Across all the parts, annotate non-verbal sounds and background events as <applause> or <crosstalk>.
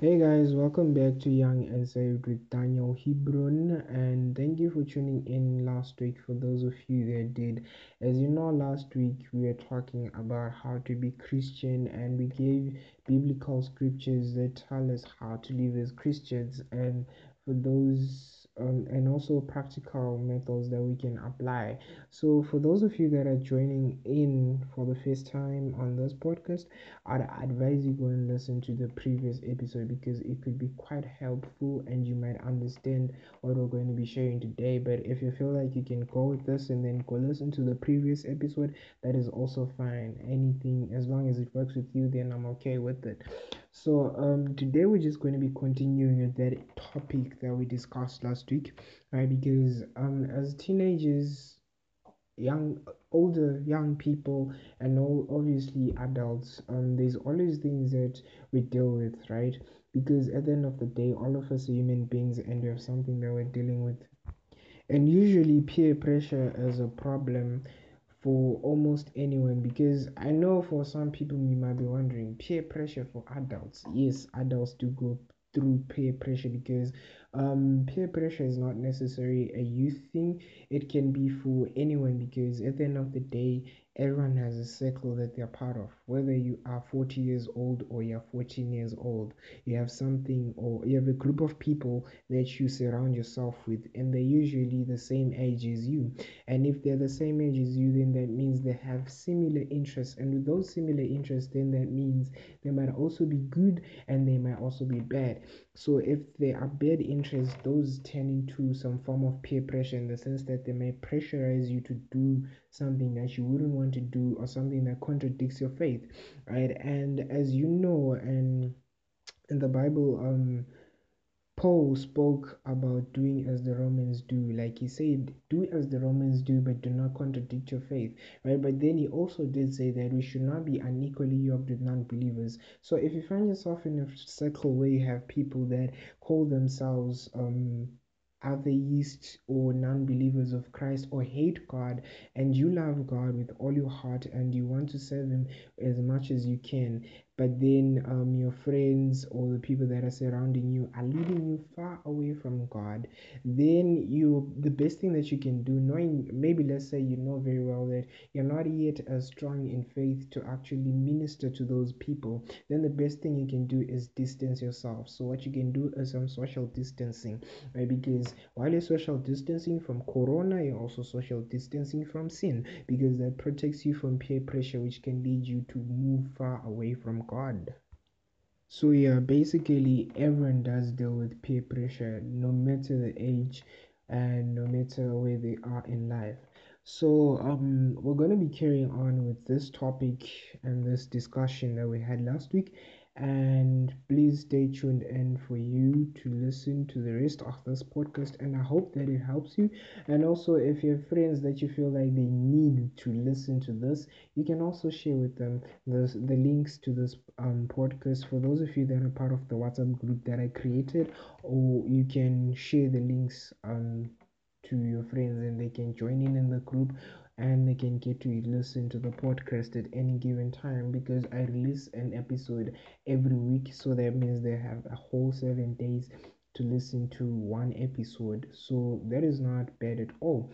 Hey guys, welcome back to Young and Saved with Daniel Hebron, and thank you for tuning in last week. For those of you that did, as you know, last week we were talking about how to be Christian, and we gave biblical scriptures that tell us how to live as Christians. And for those and also practical methods that we can apply. So, for those of you that are joining in for the first time on this podcast, I'd advise you go and listen to the previous episode because it could be quite helpful and you might understand what we're going to be sharing today. But if you feel like you can go with this and then go listen to the previous episode, that is also fine. Anything as long as it works with you, then I'm okay with it. So um, today we're just going to be continuing that topic that we discussed last week, right? Because um, as teenagers, young, older, young people, and all obviously adults, um, there's always things that we deal with, right? Because at the end of the day, all of us are human beings, and we have something that we're dealing with. And usually, peer pressure is a problem for almost anyone because I know for some people you might be wondering peer pressure for adults. Yes, adults do go through peer pressure because um, peer pressure is not necessarily a youth thing, it can be for anyone because at the end of the day, everyone has a circle that they're part of. Whether you are 40 years old or you're 14 years old, you have something or you have a group of people that you surround yourself with, and they're usually the same age as you. And if they're the same age as you, then that means they have similar interests, and with those similar interests, then that means they might also be good and they might also be bad. So if there are bad interests, those turn into some form of peer pressure in the sense that they may pressurize you to do something that you wouldn't want to do or something that contradicts your faith, right? And as you know, and in the Bible, um, Paul spoke about doing as the Romans do. Like he said, do as the Romans do, but do not contradict your faith, right? But then he also did say that we should not be unequally yoked with non believers. So if you find yourself in a circle where you have people that call themselves, um, atheists or non believers of Christ or hate God and you love God with all your heart and you want to serve Him as much as you can, but then um, your friends or the people that are surrounding you are leading you far away from God, then you the best thing that you can do, knowing maybe let's say you know very well that you're not yet as strong in faith to actually minister to those people, then the best thing you can do is distance yourself. So what you can do is some social distancing, right? Because while you're social distancing from corona, you're also social distancing from sin because that protects you from peer pressure, which can lead you to move far away from God. So yeah, basically everyone does deal with peer pressure, no matter the age and no matter where they are in life. So um, we're gonna be carrying on with this topic and this discussion that we had last week, and please stay tuned in for you to listen to the rest of this podcast and i hope that it helps you. And also if you have friends that you feel like they need to listen to this you can also share with them the, the links to this um, podcast. For those of you that are part of the whatsapp group that i created or you can share the links um, to your friends and they can join in in the group and they can get to listen to the podcast at any given time because I release an episode every week. So that means they have a whole seven days to listen to one episode. So that is not bad at all.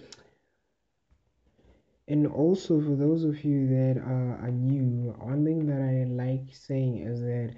And also, for those of you that are, are new, one thing that I like saying is that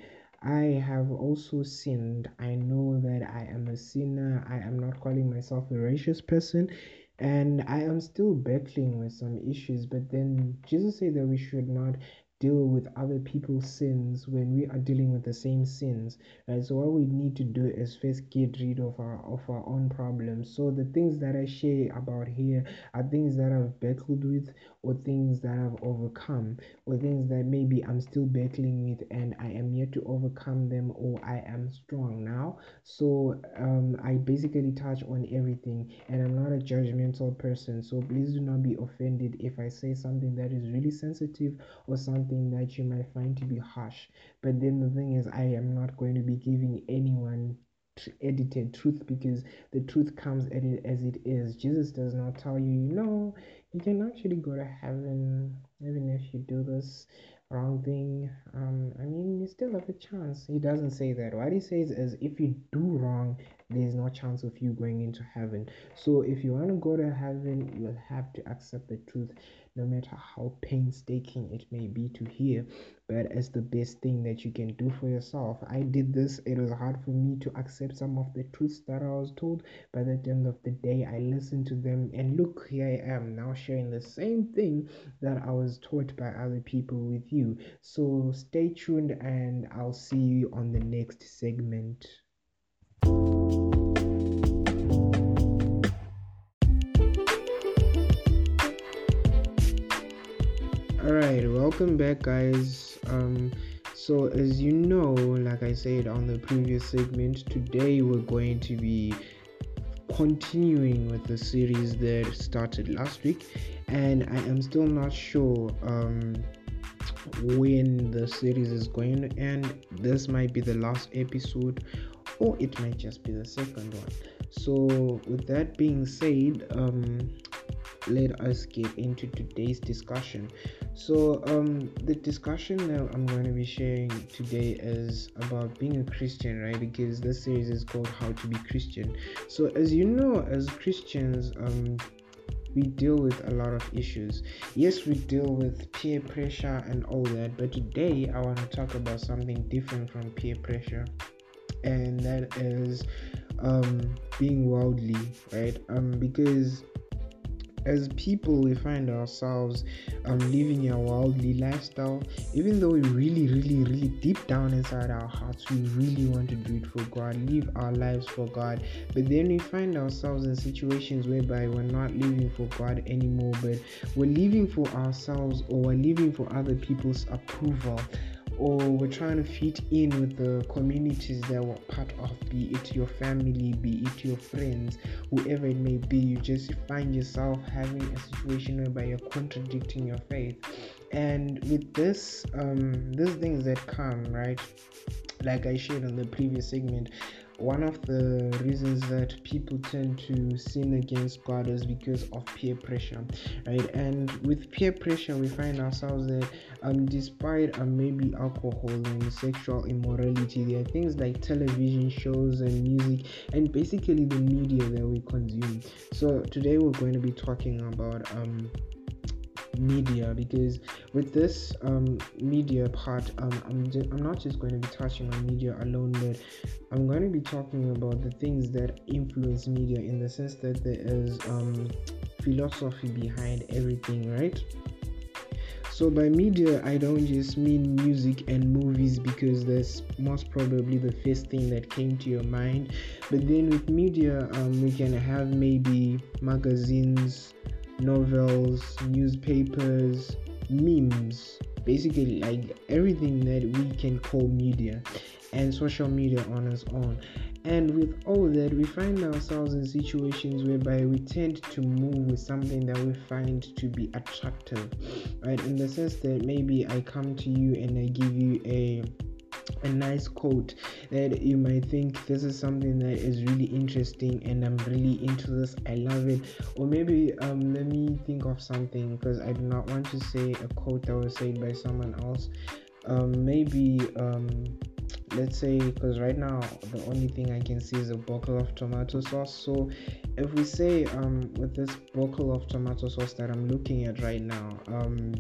I have also sinned. I know that I am a sinner. I am not calling myself a righteous person and I am still battling with some issues. But then Jesus said that we should not deal with other people's sins when we are dealing with the same sins right? So what we need to do is first get rid of our of our own problems. So the things that i share about here are things that i've battled with or things that i've overcome or things that maybe i'm still battling with and i am yet to overcome them or i am strong now. So um, i basically touch on everything and i'm not a judgmental person. So please do not be offended if i say something that is really sensitive or something something that you might find to be harsh. But then the thing is, I am not going to be giving anyone edited truth because the truth comes at it as it is. Jesus does not tell you, you know, you can actually go to heaven even if you do this. wrong thing, um, I mean, you still have a chance. He doesn't say that. What he says is if you do wrong, there's no chance of you going into heaven. So if you want to go to heaven, you'll have to accept the truth, no matter how painstaking it may be to hear. But it's the best thing that you can do for yourself. I did this, it was hard for me to accept some of the truths that I was told. But at the end of the day, I listened to them, and look, here I am now sharing the same thing that I was taught by other people with you. So stay tuned, and I'll see you on the next segment. Welcome back guys. Um so as you know like i said on the previous segment today we're going to be continuing with the series that started last week and i am still not sure um when the series is going to end. This might be the last episode or it might just be the second one. So with that being said um let us get into today's discussion. So, um, the discussion that I'm going to be sharing today is about being a Christian, right? Because this series is called How to Be Christian. So, as you know, as Christians, um, we deal with a lot of issues. Yes, we deal with peer pressure and all that, but today I want to talk about something different from peer pressure, and that is um, being worldly, right? Um, because as people we find ourselves um, living a worldly lifestyle. Even though we really really really deep down inside our hearts we really want to do it for god live our lives for god. But then we find ourselves in situations whereby we're not living for god anymore but we're living for ourselves or we're living for other people's approval or we're trying to fit in with the communities that we're part of, be it your family, be it your friends, whoever it may be, you just find yourself having a situation whereby you're contradicting your faith. And with this, um, these things that come, right? Like I shared on the previous segment, one of the reasons that people tend to sin against God is because of peer pressure, right? And with peer pressure, we find ourselves that, um, despite um, maybe alcohol and sexual immorality, there are things like television shows and music, and basically the media that we consume. So today we're going to be talking about um media because with this um, media part um, I'm, just, I'm not just going to be touching on media alone but i'm going to be talking about the things that influence media in the sense that there is um, philosophy behind everything right so by media, I don't just mean music and movies because that's most probably the first thing that came to your mind. But then with media, um, we can have maybe magazines, novels, newspapers, memes, basically like everything that we can call media and social media on its own. And with all that, we find ourselves in situations whereby we tend to move with something that we find to be attractive, right? In the sense that maybe I come to you and I give you a a nice quote that you might think this is something that is really interesting and I'm really into this. I love it. Or maybe um, let me think of something because I do not want to say a quote that was said by someone else. Um, maybe um, let's say because right now the only thing I can see is a bottle of tomato sauce. So if we say um, with this bottle of tomato sauce that I'm looking at right now, um,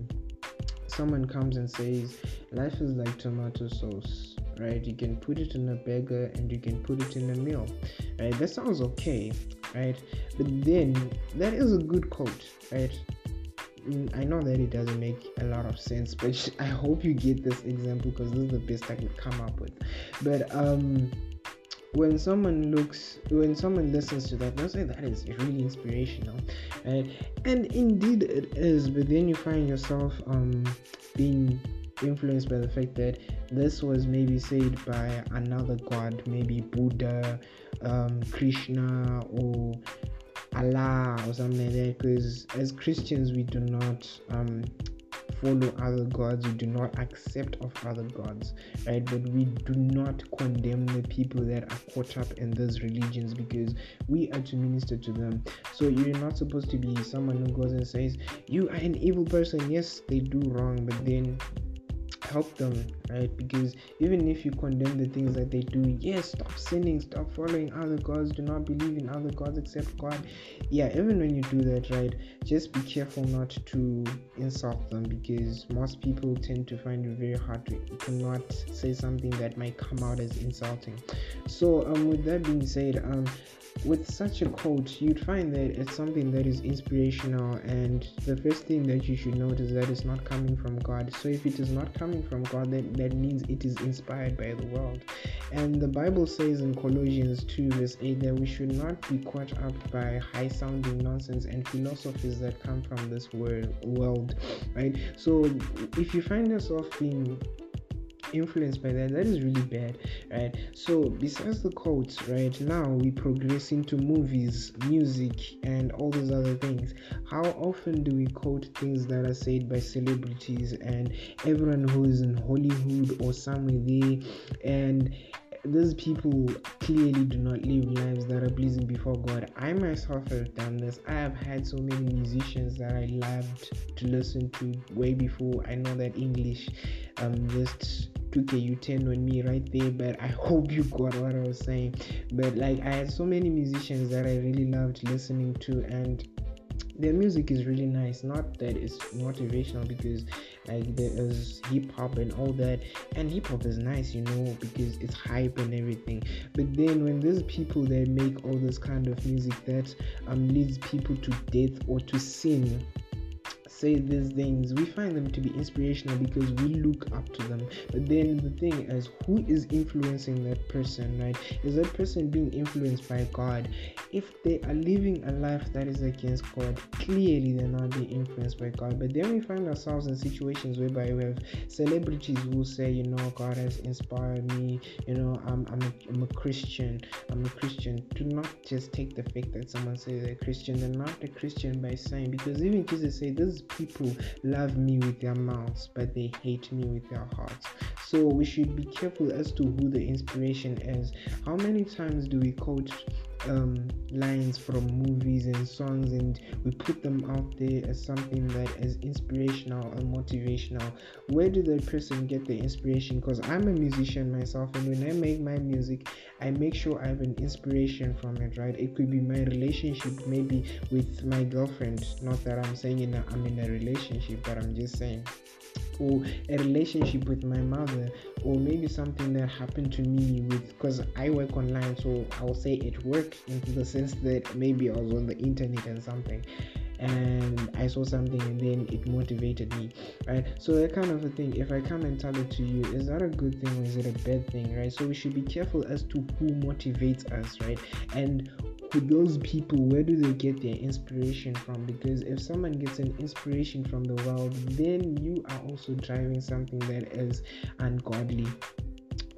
someone comes and says life is like tomato sauce right? You can put it in a burger and you can put it in a meal right? That sounds okay right? But then that is a good quote right? Mm, I know that it doesn't make a lot of sense, but <laughs> I hope you get this example because this is the best I could come up with. But um, when someone looks when someone listens to that they'll say that is really inspirational right? And indeed it is but then you find yourself um being influenced by the fact that this was maybe said by another god maybe buddha um krishna or allah or something like that because as christians we do not um follow other gods, we do not accept of other gods, right? But we do not condemn the people that are caught up in those religions because we are to minister to them. So you're not supposed to be someone who goes and says, You are an evil person. Yes, they do wrong, but then help them right? Because even if you condemn the things that they do yes stop sinning stop following other gods do not believe in other gods except god. Yeah even when you do that right just be careful not to insult them because most people tend to find it very hard to, to not say something that might come out as insulting. So um with that being said um with such a quote, you'd find that it's something that is inspirational, and the first thing that you should note is that it's not coming from God. So, if it is not coming from God, then that means it is inspired by the world. And the Bible says in Colossians 2, verse 8, that we should not be caught up by high sounding nonsense and philosophies that come from this world, right? So, if you find yourself being influenced by that that is really bad right? So besides the quotes right now we progress into movies music and all these other things. How often do we quote things that are said by celebrities and everyone who is in hollywood or somewhere there and these people clearly do not live lives that are pleasing before God. I myself have done this. I have had so many musicians that I loved to listen to way before I know that English um, just took a U-turn on me right there, but I <laughs> hope you got what I was saying. But like I had so many musicians that I really loved listening to and their music is really nice. Not that it's motivational because like there is hip hop and all that. And hip hop is nice you know because it's hype and everything. But then when there's people that make all this kind of music that um leads people to death or to sin say these things, we find them to be inspirational because we look up to them. But then the thing is, who is influencing that person, right? Is that person being influenced by God? If they are living a life that is against God, clearly they're not being influenced by God. But then we find ourselves in situations whereby we have celebrities who say, you know, God has inspired me, you know, I'm, I'm, a, I'm a Christian, I'm a Christian. Do not just take the fact that someone says they're Christian, they're not a Christian by saying, because even Jesus said, this people love me with their mouths, but they hate me with their hearts. So we should be careful as to who the inspiration is. How many times do we quote um, lines from movies and songs and we put them out there as something that is inspirational and motivational. Where did that person get the inspiration? Because i'm a musician myself and when i make my music i make sure i have an inspiration from it right? It could be my relationship maybe with my girlfriend. Not that i'm saying in i'm in a relationship but i'm just saying. Or a relationship with my mother or maybe something that happened to me with because i work online so i'll say it worked in the sense that maybe i was on the internet and something and I saw something and then it motivated me, right? So that kind of a thing. If I come and tell it to you, is that a good thing or is it a bad thing, right? So we should be careful as to who motivates us, right? And who those people where do they get their inspiration from because if someone gets an inspiration from the world then you are also driving something that is ungodly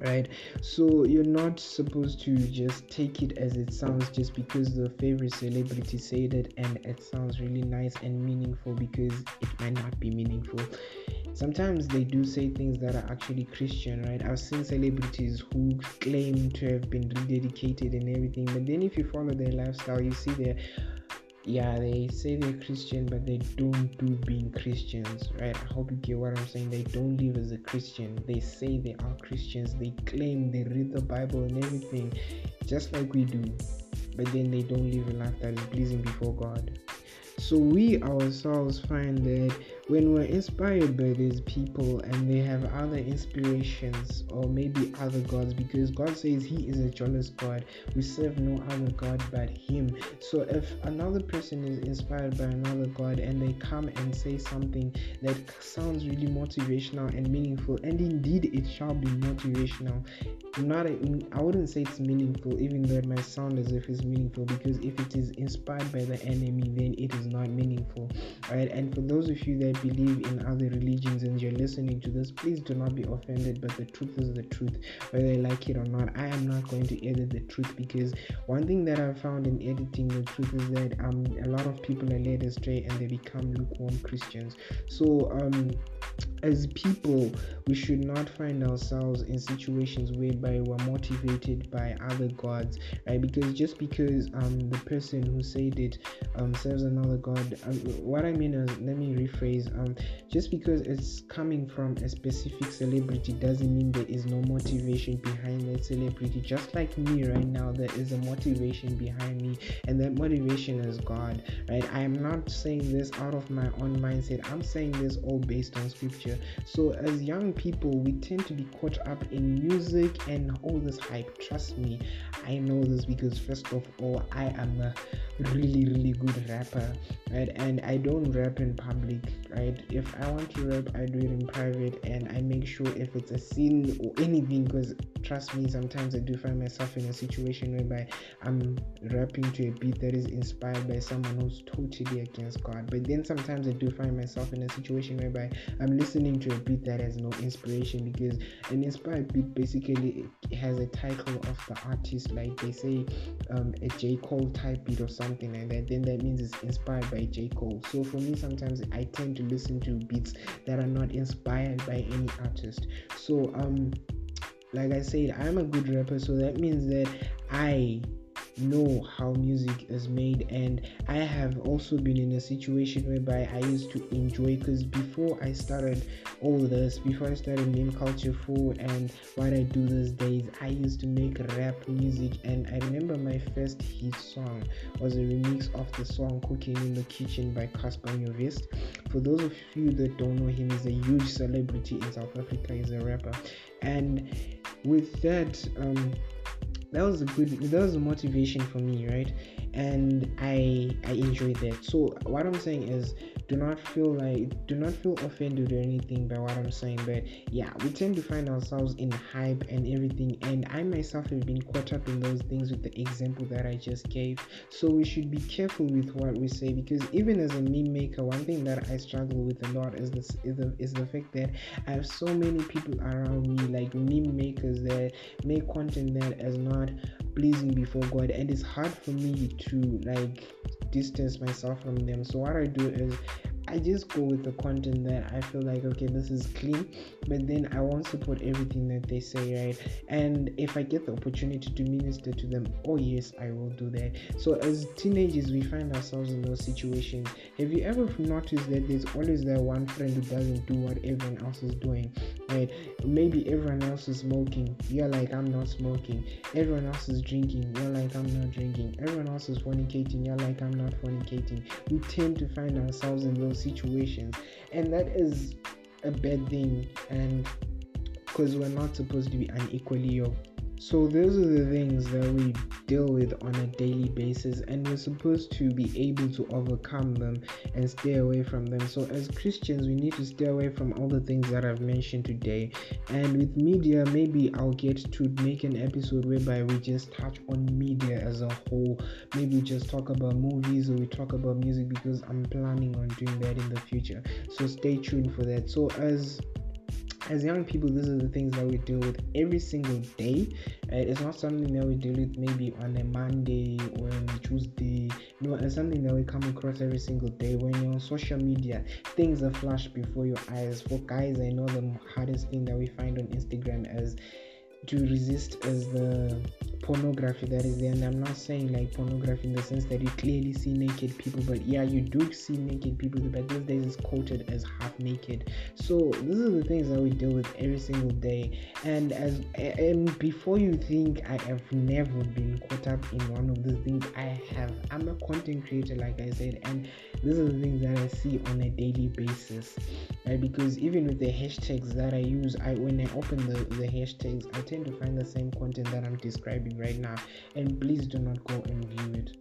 right so you're not supposed to just take it as it sounds just because the favorite celebrity said it and it sounds really nice and meaningful because it might not be meaningful sometimes they do say things that are actually Christian, right? I've seen celebrities who claim to have been rededicated and everything, but then if you follow their lifestyle, you see that yeah, they say they're Christian, but they don't do being Christians, right? I hope you get what I'm saying. They don't live as a Christian. They say they are Christians. They claim they read the Bible and everything, just like we do, but then they don't live a life that is pleasing before God. So we ourselves find that when we're inspired by these people and they have other inspirations or maybe other gods because God says he is a jealous God. We serve no other God but him. So if another person is inspired by another God and they come and say something that sounds really motivational and meaningful and indeed it shall be motivational. Not a, I wouldn't say it's meaningful even though it might sound as if it's meaningful because if it is inspired by the enemy then it is not meaningful. Right? And for those of you that believe in other religions and you're listening to this, please do not be offended. But the truth is the truth, whether you like it or not. I am not going to edit the truth because one thing that I've found in editing the truth is that um a lot of people are led astray and they become lukewarm Christians. So um as people, we should not find ourselves in situations whereby we're motivated by other gods, right? Because just because um the person who said it um serves another god, um, what I mean is, let me rephrase. Um just because it's coming from a specific celebrity doesn't mean there is no motivation behind that celebrity. Just like me right now there is a motivation behind me and that motivation is god right? I am not saying this out of my own mindset. I'm saying this all based on scripture. So as young people we tend to be caught up in music and all this hype. Trust me i know this because first of all i am a really really good rapper right? And i don't rap in public right? If i want to rap i do it in private and i make sure if it's a scene or anything because trust me sometimes i do find myself in a situation whereby i'm rapping to a beat that is inspired by someone who's totally against god. But then sometimes i do find myself in a situation whereby i'm listening to a beat that has no inspiration because an inspired beat basically has a title of the artist like they say um, a j. Cole type beat or something like that then that means it's inspired by j. Cole. So for me sometimes i tend to listen to beats that are not inspired by any artist. So um like i said i'm a good rapper so that means that i know how music is made and i have also been in a situation whereby i used to enjoy because before i started all this before i started meme culture food and what i do these days i used to make rap music and i remember my first hit song was a remix of the song cooking in the kitchen by Cassper Nyovest for those of you that don't know him he's a huge celebrity in south africa he's a rapper. And with that um that was a good that was a motivation for me right? And i i enjoyed that. So what i'm saying is do not feel like do not feel offended or anything by what i'm saying but yeah we tend to find ourselves in hype and everything and i myself have been caught up in those things with the example that i just gave. So we should be careful with what we say because even as a meme maker one thing that i struggle with a lot is this is the, is the fact that i have so many people around me like meme makers that make content that is not pleasing before god and it's hard for me to like distance myself from them. So what i do is I just go with the content that I feel like okay this is clean but then I won't support everything that they say right? And if I get the opportunity to minister to them oh yes I will do that. So as teenagers we find ourselves in those situations. Have you ever noticed that there's always that one friend who doesn't do what everyone else is doing right? Maybe everyone else is smoking. You're like I'm not smoking. Everyone else is drinking. You're like I'm not drinking. Everyone else is fornicating. You're like I'm not fornicating. We tend to find ourselves in those situations. And that is a bad thing. And because we're not supposed to be unequally so those are the things that we deal with on a daily basis and we're supposed to be able to overcome them and stay away from them. So as Christians we need to stay away from all the things that I've mentioned today. And with media maybe I'll get to make an episode whereby we just touch on media as a whole. Maybe we just talk about movies or we talk about music because I'm planning on doing that in the future. So stay tuned for that. So as as young people, these are the things that we deal with every single day. Right? It's not something that we deal with maybe on a Monday or on a Tuesday. No, it's something that we come across every single day. When you're on social media, things are flashed before your eyes. For guys, I know the hardest thing that we find on Instagram is to resist as the pornography that is there. And i'm not saying like pornography in the sense that you clearly see naked people but yeah you do see naked people but these days it's quoted as half naked. So these are the things that we deal with every single day. And as and before you think i have never been caught up in one of these things i have. I'm a content creator like i said and these are the things that i see on a daily basis. Right? Because even with the hashtags that i use i when i open the, the hashtags i tend to find the same content that i'm describing right now and please do not go and view it.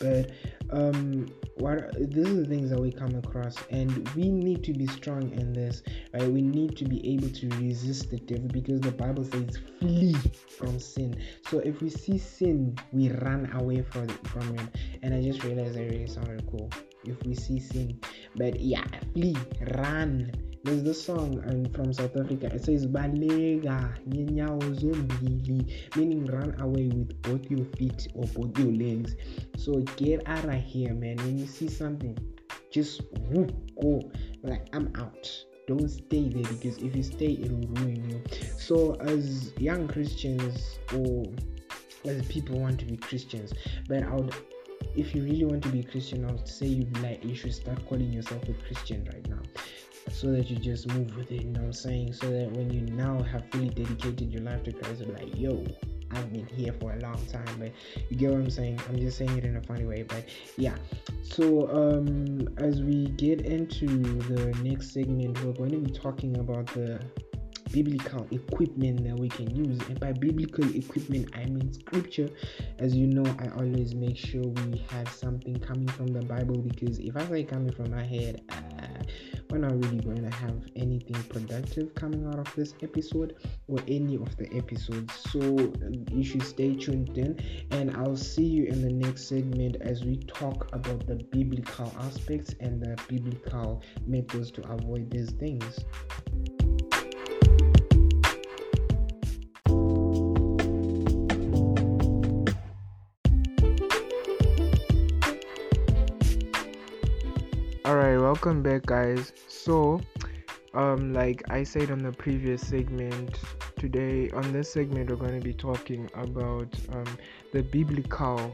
But um what these are the things that we come across and we need to be strong in this right? We need to be able to resist the devil because the bible says flee from sin. So if we see sin we run away from it, from it. And i just realized that really sounded cool. If we see sin but yeah flee run there's this song um, from South Africa. It says Balega meaning run away with both your feet or both your legs. So get out of here, man. When you see something, just whoop, go. Like I'm out. Don't stay there because if you stay, it will ruin you. So as young Christians or as people want to be Christians, but I would if you really want to be a Christian, I would say you like you should start calling yourself a Christian right now so that you just move with it, you know what I'm saying? So that when you now have fully dedicated your life to Christ, you're like, yo, I've been here for a long time, but you get what I'm saying? I'm just saying it in a funny way, but yeah. So um as we get into the next segment, we're going to be talking about the biblical equipment that we can use and by biblical equipment i mean scripture as you know i always make sure we have something coming from the bible because if i say coming from my head we're not really going to have anything productive coming out of this episode or any of the episodes. So uh, you should stay tuned in, and I'll see you in the next segment as we talk about the biblical aspects and the biblical methods to avoid these things. Welcome back guys. So um like i said on the previous segment today on this segment we're going to be talking about um the biblical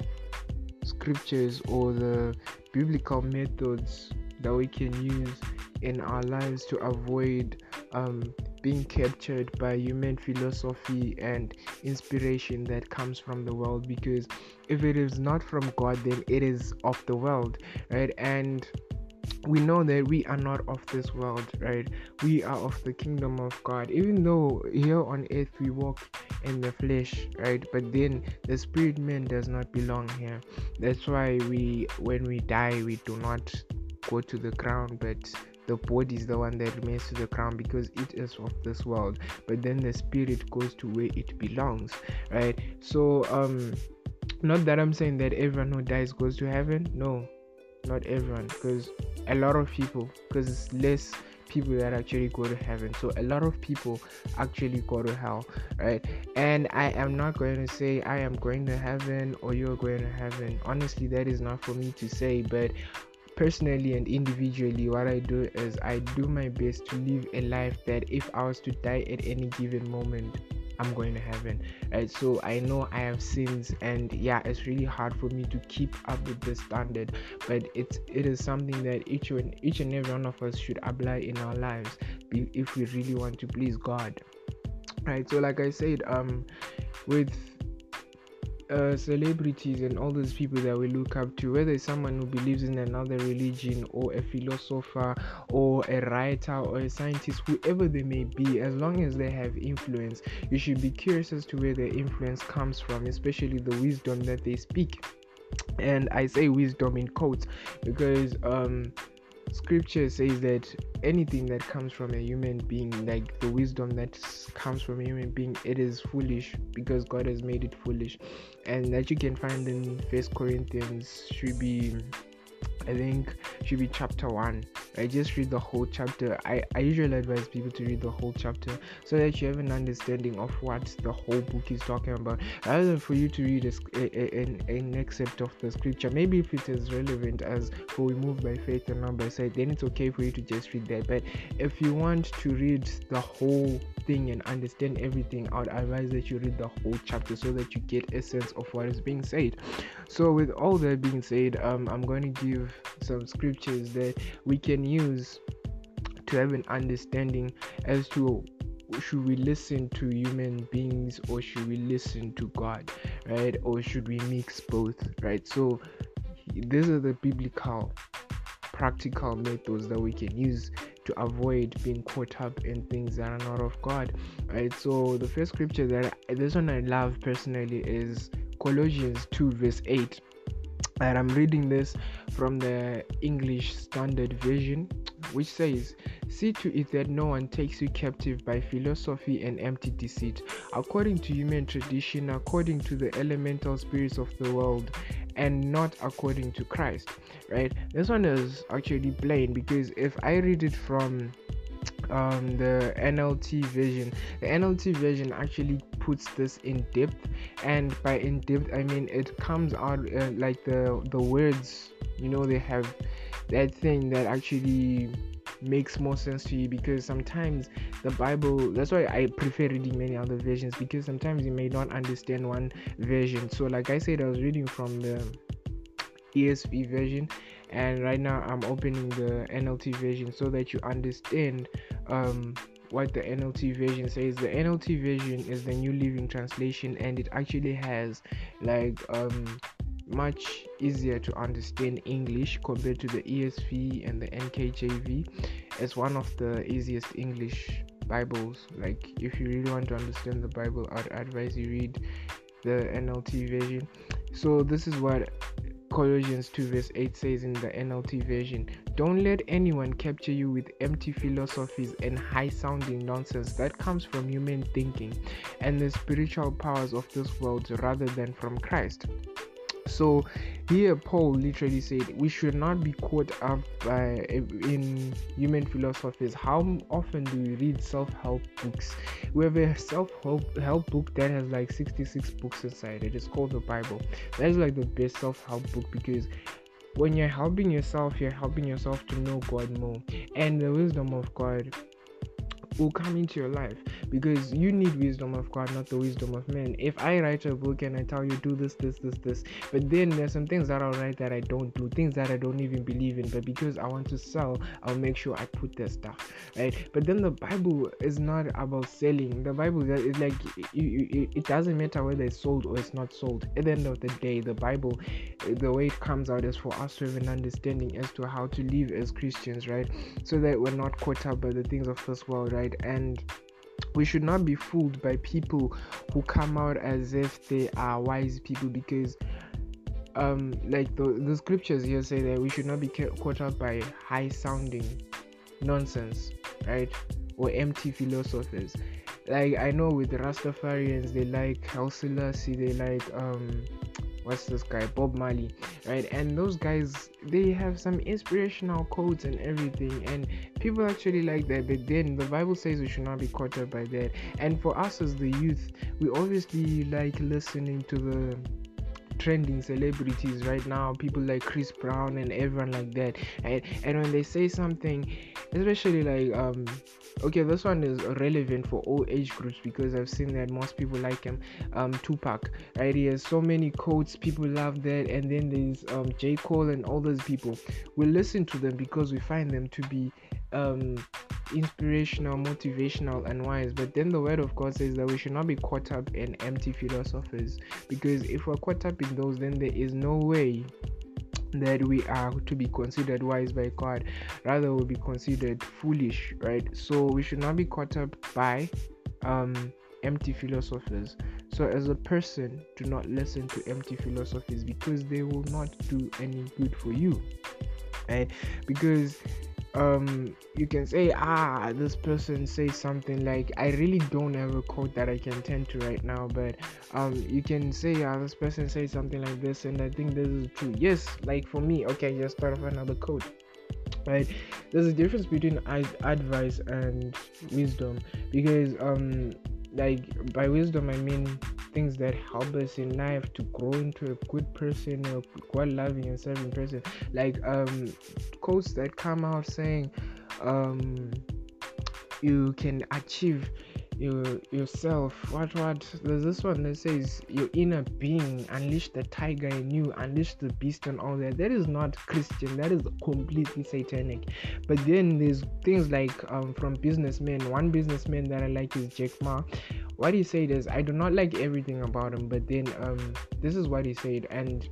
scriptures or the biblical methods that we can use in our lives to avoid um, being captured by human philosophy and inspiration that comes from the world. Because if it is not from god then it is of the world right? And we know that we are not of this world, right? We are of the kingdom of God. Even though here on earth we walk in the flesh, right? But then the spirit man does not belong here. That's why we, when we die, we do not go to the ground, but the body is the one that remains to the ground because it is of this world. But then the spirit goes to where it belongs, right? So, um, not that I'm saying that everyone who dies goes to heaven. No, not everyone because a lot of people because it's less people that actually go to heaven. So a lot of people actually go to hell right? And i am not going to say i am going to heaven or you're going to heaven. Honestly that is not for me to say but personally and individually what i do is i do my best to live a life that if i was to die at any given moment I'm going to heaven. Right? So I know I have sins, and yeah, it's really hard for me to keep up with the standard. But it's it is something that each and each and every one of us should apply in our lives if we really want to please God. Right. So like I said, um, with uh, celebrities and all those people that we look up to, whether it's someone who believes in another religion or a philosopher or a writer or a scientist, whoever they may be, as long as they have influence, you should be curious as to where their influence comes from, especially the wisdom that they speak. And I say wisdom in quotes because um, scripture says that anything that comes from a human being like the wisdom that comes from a human being it is foolish because god has made it foolish. And that you can find in first corinthians should be I think should be chapter one. I just read the whole chapter. I, I usually advise people to read the whole chapter so that you have an understanding of what the whole book is talking about, rather than for you to read a, an, an excerpt of the scripture. Maybe if it is relevant as for we move by faith and not by sight, then it's okay for you to just read that. But if you want to read the whole thing and understand everything, I would advise that you read the whole chapter so that you get a sense of what is being said. So, with all that being said, um, I'm going to give some scriptures that we can use to have an understanding as to should we listen to human beings or should we listen to God, right? Or should we mix both, right? So, these are the biblical practical methods that we can use to avoid being caught up in things that are not of God. Right. So the first scripture that I, this one I love personally is Colossians 2 verse 8. And I'm reading this from the English Standard Version, which says, See to it that no one takes you captive by philosophy and empty deceit, according to human tradition, according to the elemental spirits of the world, and not according to Christ. Right? This one is actually plain because if I read it from um, the NLT version, the NLT version actually puts this in depth, and by in depth I mean it comes out uh, like the the words you know they have that thing that actually makes more sense to you because sometimes the bible that's why i prefer reading many other versions because sometimes you may not understand one version. So like i said i was reading from the ESV version, and right now I'm opening the NLT version so that you understand um, what the NLT version says. The NLT version is the New Living Translation, and it actually has like um, much easier to understand English compared to the ESV and the NKJV. It's one of the easiest English Bibles. Like, if you really want to understand the Bible, I'd advise you read the NLT version. So, this is what Colossians 2 verse 8 says in the NLT version Don't let anyone capture you with empty philosophies and high sounding nonsense that comes from human thinking and the spiritual powers of this world rather than from Christ. So here Paul literally said we should not be caught up by in human philosophies. How often do we read self-help books? We have a self-help help book that has like 66 books inside. It is called the Bible. That is like the best self-help book because when you're helping yourself, you're helping yourself to know God more and the wisdom of God will come into your life because you need wisdom of God, not the wisdom of men. If I write a book and I tell you do this, this, this, this, but then there's some things that I'll write that I don't do, things that I don't even believe in, but because I want to sell, I'll make sure I put that stuff, right? But then the Bible is not about selling. The Bible is like it doesn't matter whether it's sold or it's not sold. At the end of the day, the Bible, the way it comes out is for us to have an understanding as to how to live as Christians, right? So that we're not caught up by the things of this world, right? And we should not be fooled by people who come out as if they are wise people because um like the, the scriptures here say that we should not be caught up by high sounding nonsense right? Or empty philosophers. Like i know with the rastafarians they like Selassie, they like um what's this guy bob marley right? And those guys they have some inspirational quotes and everything and people actually like that. But then the bible says we should not be caught up by that. And for us as the youth we obviously like listening to the trending celebrities right now people like chris brown and everyone like that. And, and when they say something especially like um okay this one is relevant for all age groups because i've seen that most people like him um tupac right? He has so many quotes people love that. And then there's um j. Cole and all those people. We listen to them because we find them to be um inspirational motivational and wise but then the word of god says that we should not be caught up in empty philosophers because if we're caught up in those then there is no way that we are to be considered wise by God, rather we will be considered foolish, right? So we should not be caught up by um, empty philosophers. So as a person, do not listen to empty philosophies because they will not do any good for you, right? Because um you can say ah this person says something like i really don't have a quote that i can tend to right now but um you can say ah this person says something like this and i think this is true. Yes like for me okay just start off another quote right? There's a difference between advice and wisdom because um like by wisdom i mean things that help us in life to grow into a good person a god loving and serving person. Like um quotes that come out saying um you can achieve you yourself. What what there's this one that says your inner being unleash the tiger in you unleash the beast and all that? That is not christian. That is completely satanic. But then there's things like um, from businessmen. One businessman that i like is jack ma. What he said is i do not like everything about him but then um this is what he said and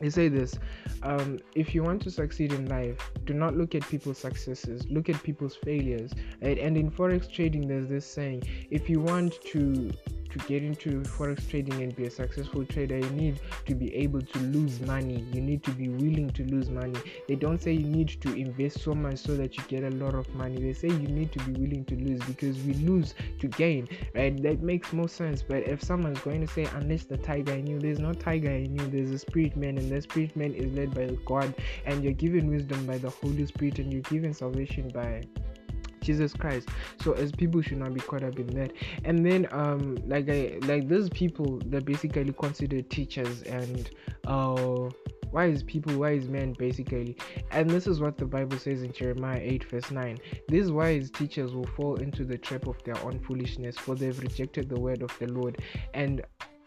he say this um, if you want to succeed in life do not look at people's successes look at people's failures. Right? And in forex trading there's this saying if you want to to get into forex trading and be a successful trader you need to be able to lose money. You need to be willing to lose money. They don't say you need to invest so much so that you get a lot of money. They say you need to be willing to lose because we lose to gain right? That makes more sense. But if someone's going to say unless the tiger in you there's no tiger in you. There's a spirit man and the spirit man is led by god. And you're given wisdom by the holy spirit and you're given salvation by Jesus Christ. So as people should not be caught up in that. And then um like I like those people that basically considered teachers and uh wise people, wise men, basically. And this is what the Bible says in Jeremiah 8, verse 9. These wise teachers will fall into the trap of their own foolishness, for they've rejected the word of the Lord. And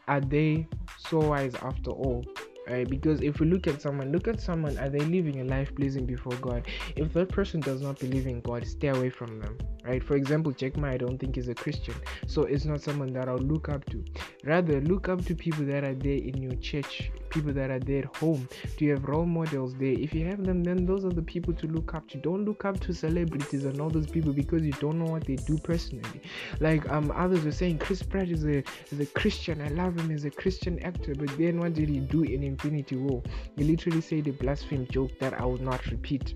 are they so wise after all? Right because if we look at someone look at someone are they living a life pleasing before god? If that person does not believe in god stay away from them right? For example Jack Ma I don't think is a Christian so it's not someone that I'll look up to. Rather look up to people that are there in your church people that are there at home. Do you have role models there? If you have them then those are the people to look up to. Don't look up to celebrities and all those people because you don't know what they do personally. Like um others were saying Chris Pratt is a is a Christian. I love him as a Christian actor but then what did he do in Infinity War. He literally said a blasphemy joke that I will not repeat.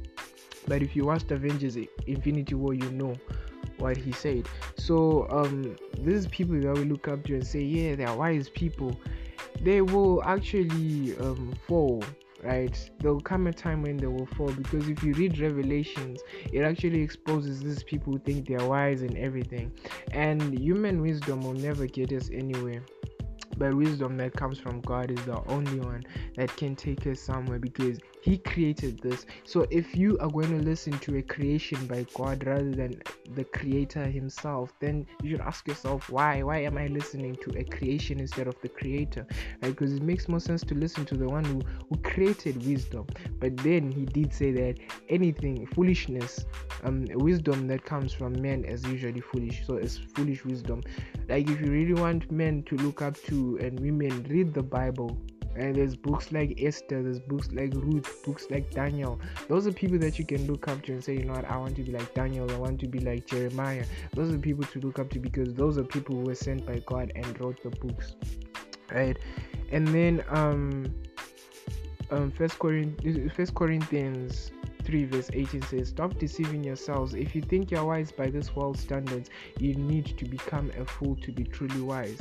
But if you watched Avengers Infinity War you know what he said. So um these people that we look up to and say yeah they are wise people. They will actually um, fall right? There will come a time when they will fall because if you read revelations it actually exposes these people who think they're wise and everything. And human wisdom will never get us anywhere but wisdom that comes from God is the only one that can take us somewhere because He created this. So if you are going to listen to a creation by God rather than the Creator Himself, then you should ask yourself why? Why am I listening to a creation instead of the Creator? Right? Because it makes more sense to listen to the one who, who created wisdom. But then He did say that anything foolishness, um, wisdom that comes from men is usually foolish. So it's foolish wisdom. Like if you really want men to look up to and women read the Bible. And there's books like Esther, there's books like Ruth, books like Daniel. Those are people that you can look up to and say, you know what, I want to be like Daniel, I want to be like Jeremiah. Those are people to look up to because those are people who were sent by God and wrote the books. Right? And then um um first Corinthians first Corinthians 3 verse 18 says stop deceiving yourselves if you think you're wise by this world standards you need to become a fool to be truly wise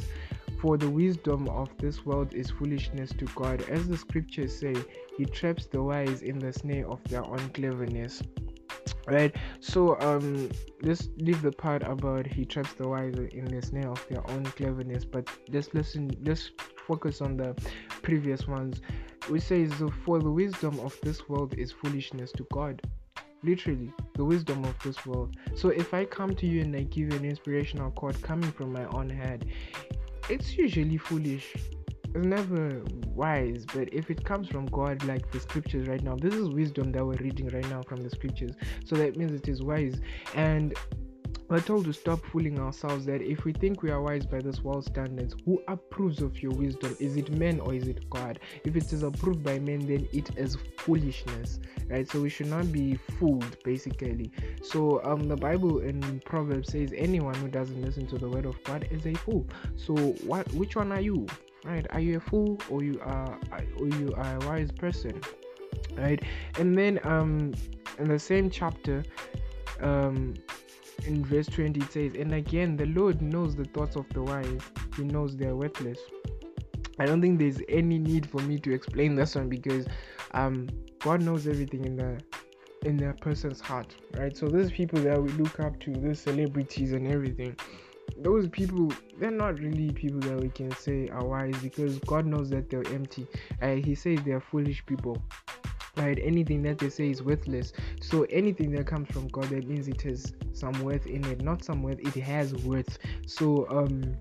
for the wisdom of this world is foolishness to God. As the scriptures say, He traps the wise in the snare of their own cleverness. Right, so um, let's leave the part about he traps the wise in the snare of their own cleverness, but let's listen, let's focus on the previous ones. We say, so for the wisdom of this world is foolishness to God literally the wisdom of this world so if i come to you and i give you an inspirational quote coming from my own head it's usually foolish. It's never wise, but if it comes from God, like the scriptures right now, this is wisdom that we're reading right now from the scriptures. So that means it is wise. And we're told to stop fooling ourselves that if we think we are wise by this world standards, who approves of your wisdom? Is it men or is it God? If it is approved by men, then it is foolishness, right? So we should not be fooled, basically. So um, the Bible in Proverbs says anyone who doesn't listen to the word of God is a fool. So what? Which one are you? Right? Are you a fool or you are or you are a wise person? Right? And then um, in the same chapter, um in verse 20 it says and again the lord knows the thoughts of the wise. He knows they are worthless. I don't think there's any need for me to explain this one because um god knows everything in the in their person's heart right? So those people that we look up to those celebrities and everything those people they're not really people that we can say are wise because god knows that they're empty. Uh, he says they're foolish people right? Anything that they say is worthless. So anything that comes from god that means it has some worth in it not some worth it has worth. So um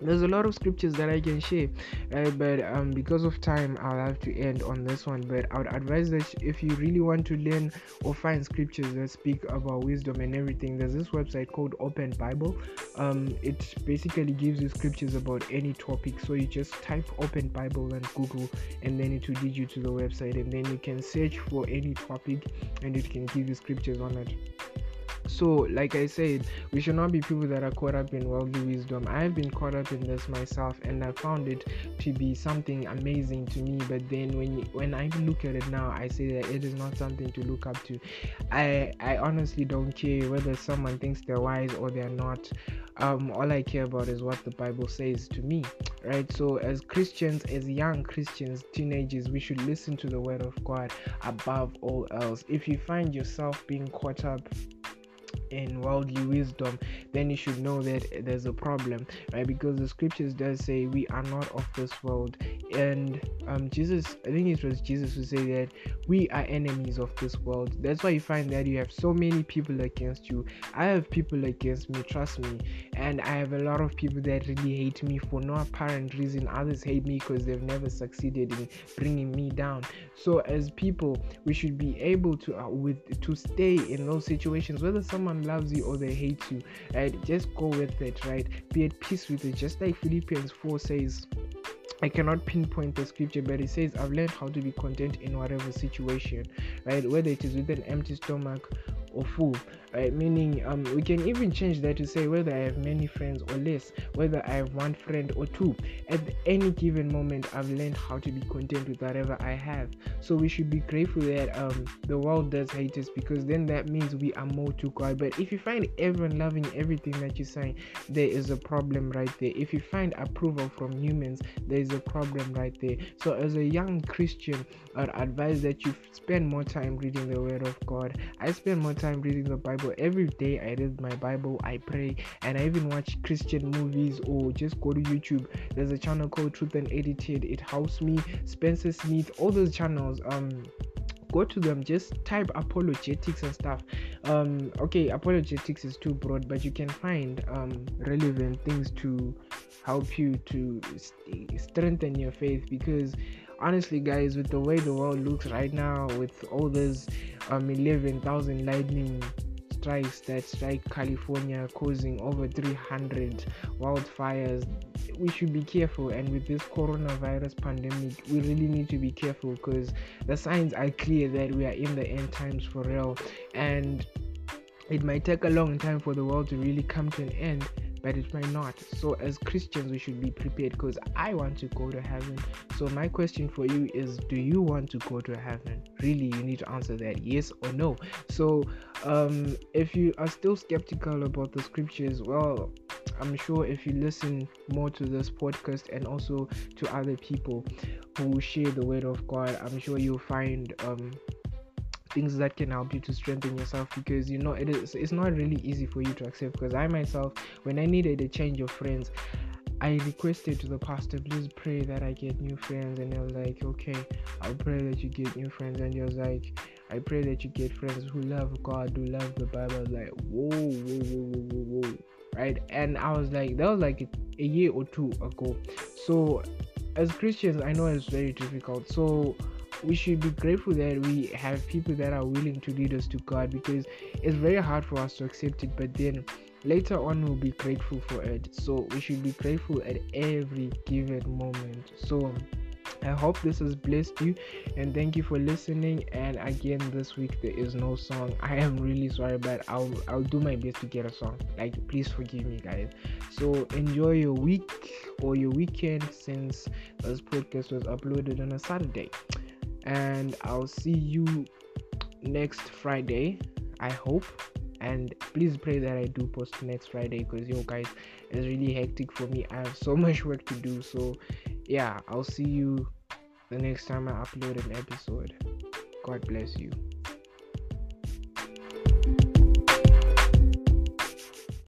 there's a lot of scriptures that I can share, right? But um, because of time, I'll have to end on this one. But I would advise that if you really want to learn or find scriptures that speak about wisdom and everything, there's this website called Open Bible. Um, it basically gives you scriptures about any topic. So you just type Open Bible and Google, and then it will lead you to the website, and then you can search for any topic, and it can give you scriptures on it so like i said we should not be people that are caught up in worldly wisdom i've been caught up in this myself and i found it to be something amazing to me but then when when i look at it now i say that it is not something to look up to i i honestly don't care whether someone thinks they're wise or they're not um, all I care about is what the Bible says to me, right? So, as Christians, as young Christians, teenagers, we should listen to the Word of God above all else. If you find yourself being caught up in worldly wisdom then you should know that there's a problem right because the scriptures does say we are not of this world and um, Jesus, I think it was Jesus who said that we are enemies of this world. That's why you find that you have so many people against you. I have people against me, trust me, and I have a lot of people that really hate me for no apparent reason. Others hate me because they've never succeeded in bringing me down. So as people, we should be able to uh, with to stay in those situations, whether someone loves you or they hate you. Right, just go with it. Right, be at peace with it. Just like Philippians four says I cannot pinpoint the scripture, but it says, I've learned how to be content in whatever situation, right? Whether it is with an empty stomach or full right? Meaning um we can even change that to say whether i have many friends or less whether i have one friend or two. At any given moment i've learned how to be content with whatever i have. So we should be grateful that um the world does hate us because then that means we are more to god but if you find everyone loving everything that you say there is a problem right there. If you find approval from humans there is a problem right there. So as a young christian i'd advise that you spend more time reading the word of god. I spend more time reading the bible Bible. Every day I read my Bible, I pray, and I even watch Christian movies or just go to YouTube. There's a channel called Truth Unedited, It helps me. Spencer Smith, all those channels. Um, go to them just type apologetics and stuff um okay apologetics is too broad but you can find um relevant things to help you to st- strengthen your faith because honestly guys with the way the world looks right now with all those um 11,000 lightning strikes that strike California, causing over 300 wildfires. We should be careful, and with this coronavirus pandemic, we really need to be careful because the signs are clear that we are in the end times for real, and it might take a long time for the world to really come to an end but it might not. So, as Christians, we should be prepared because I want to go to heaven. So, my question for you is Do you want to go to heaven? Really, you need to answer that yes or no. So, um, if you are still skeptical about the scriptures, well, I'm sure if you listen more to this podcast and also to other people who share the word of God, I'm sure you'll find um, things that can help you to strengthen yourself because you know it is it's not really easy for you to accept because I myself when I needed a change of friends I requested to the pastor, please pray that I get new friends. And I was like, okay, I'll pray that you get new friends. And he was like, I pray that you get friends who love God, who love the Bible. I was like, whoa, whoa, whoa, whoa, whoa. Right? And I was like, that was like a year or two ago. So, as Christians, I know it's very difficult. So, we should be grateful that we have people that are willing to lead us to God because it's very hard for us to accept it, but then later on we'll be grateful for it. So we should be grateful at every given moment. So I hope this has blessed you and thank you for listening. And again, this week there is no song. <laughs> I am really sorry, but I'll I'll do my best to get a song. Like, please forgive me, guys. So enjoy your week or your weekend since this podcast was uploaded on a Saturday and I'll see you next Friday. I hope. And please pray that I do post next Friday because yo guys, it's really hectic for me. I have so <laughs> much work to do. So yeah, I'll see you the next time I upload an episode. God bless you.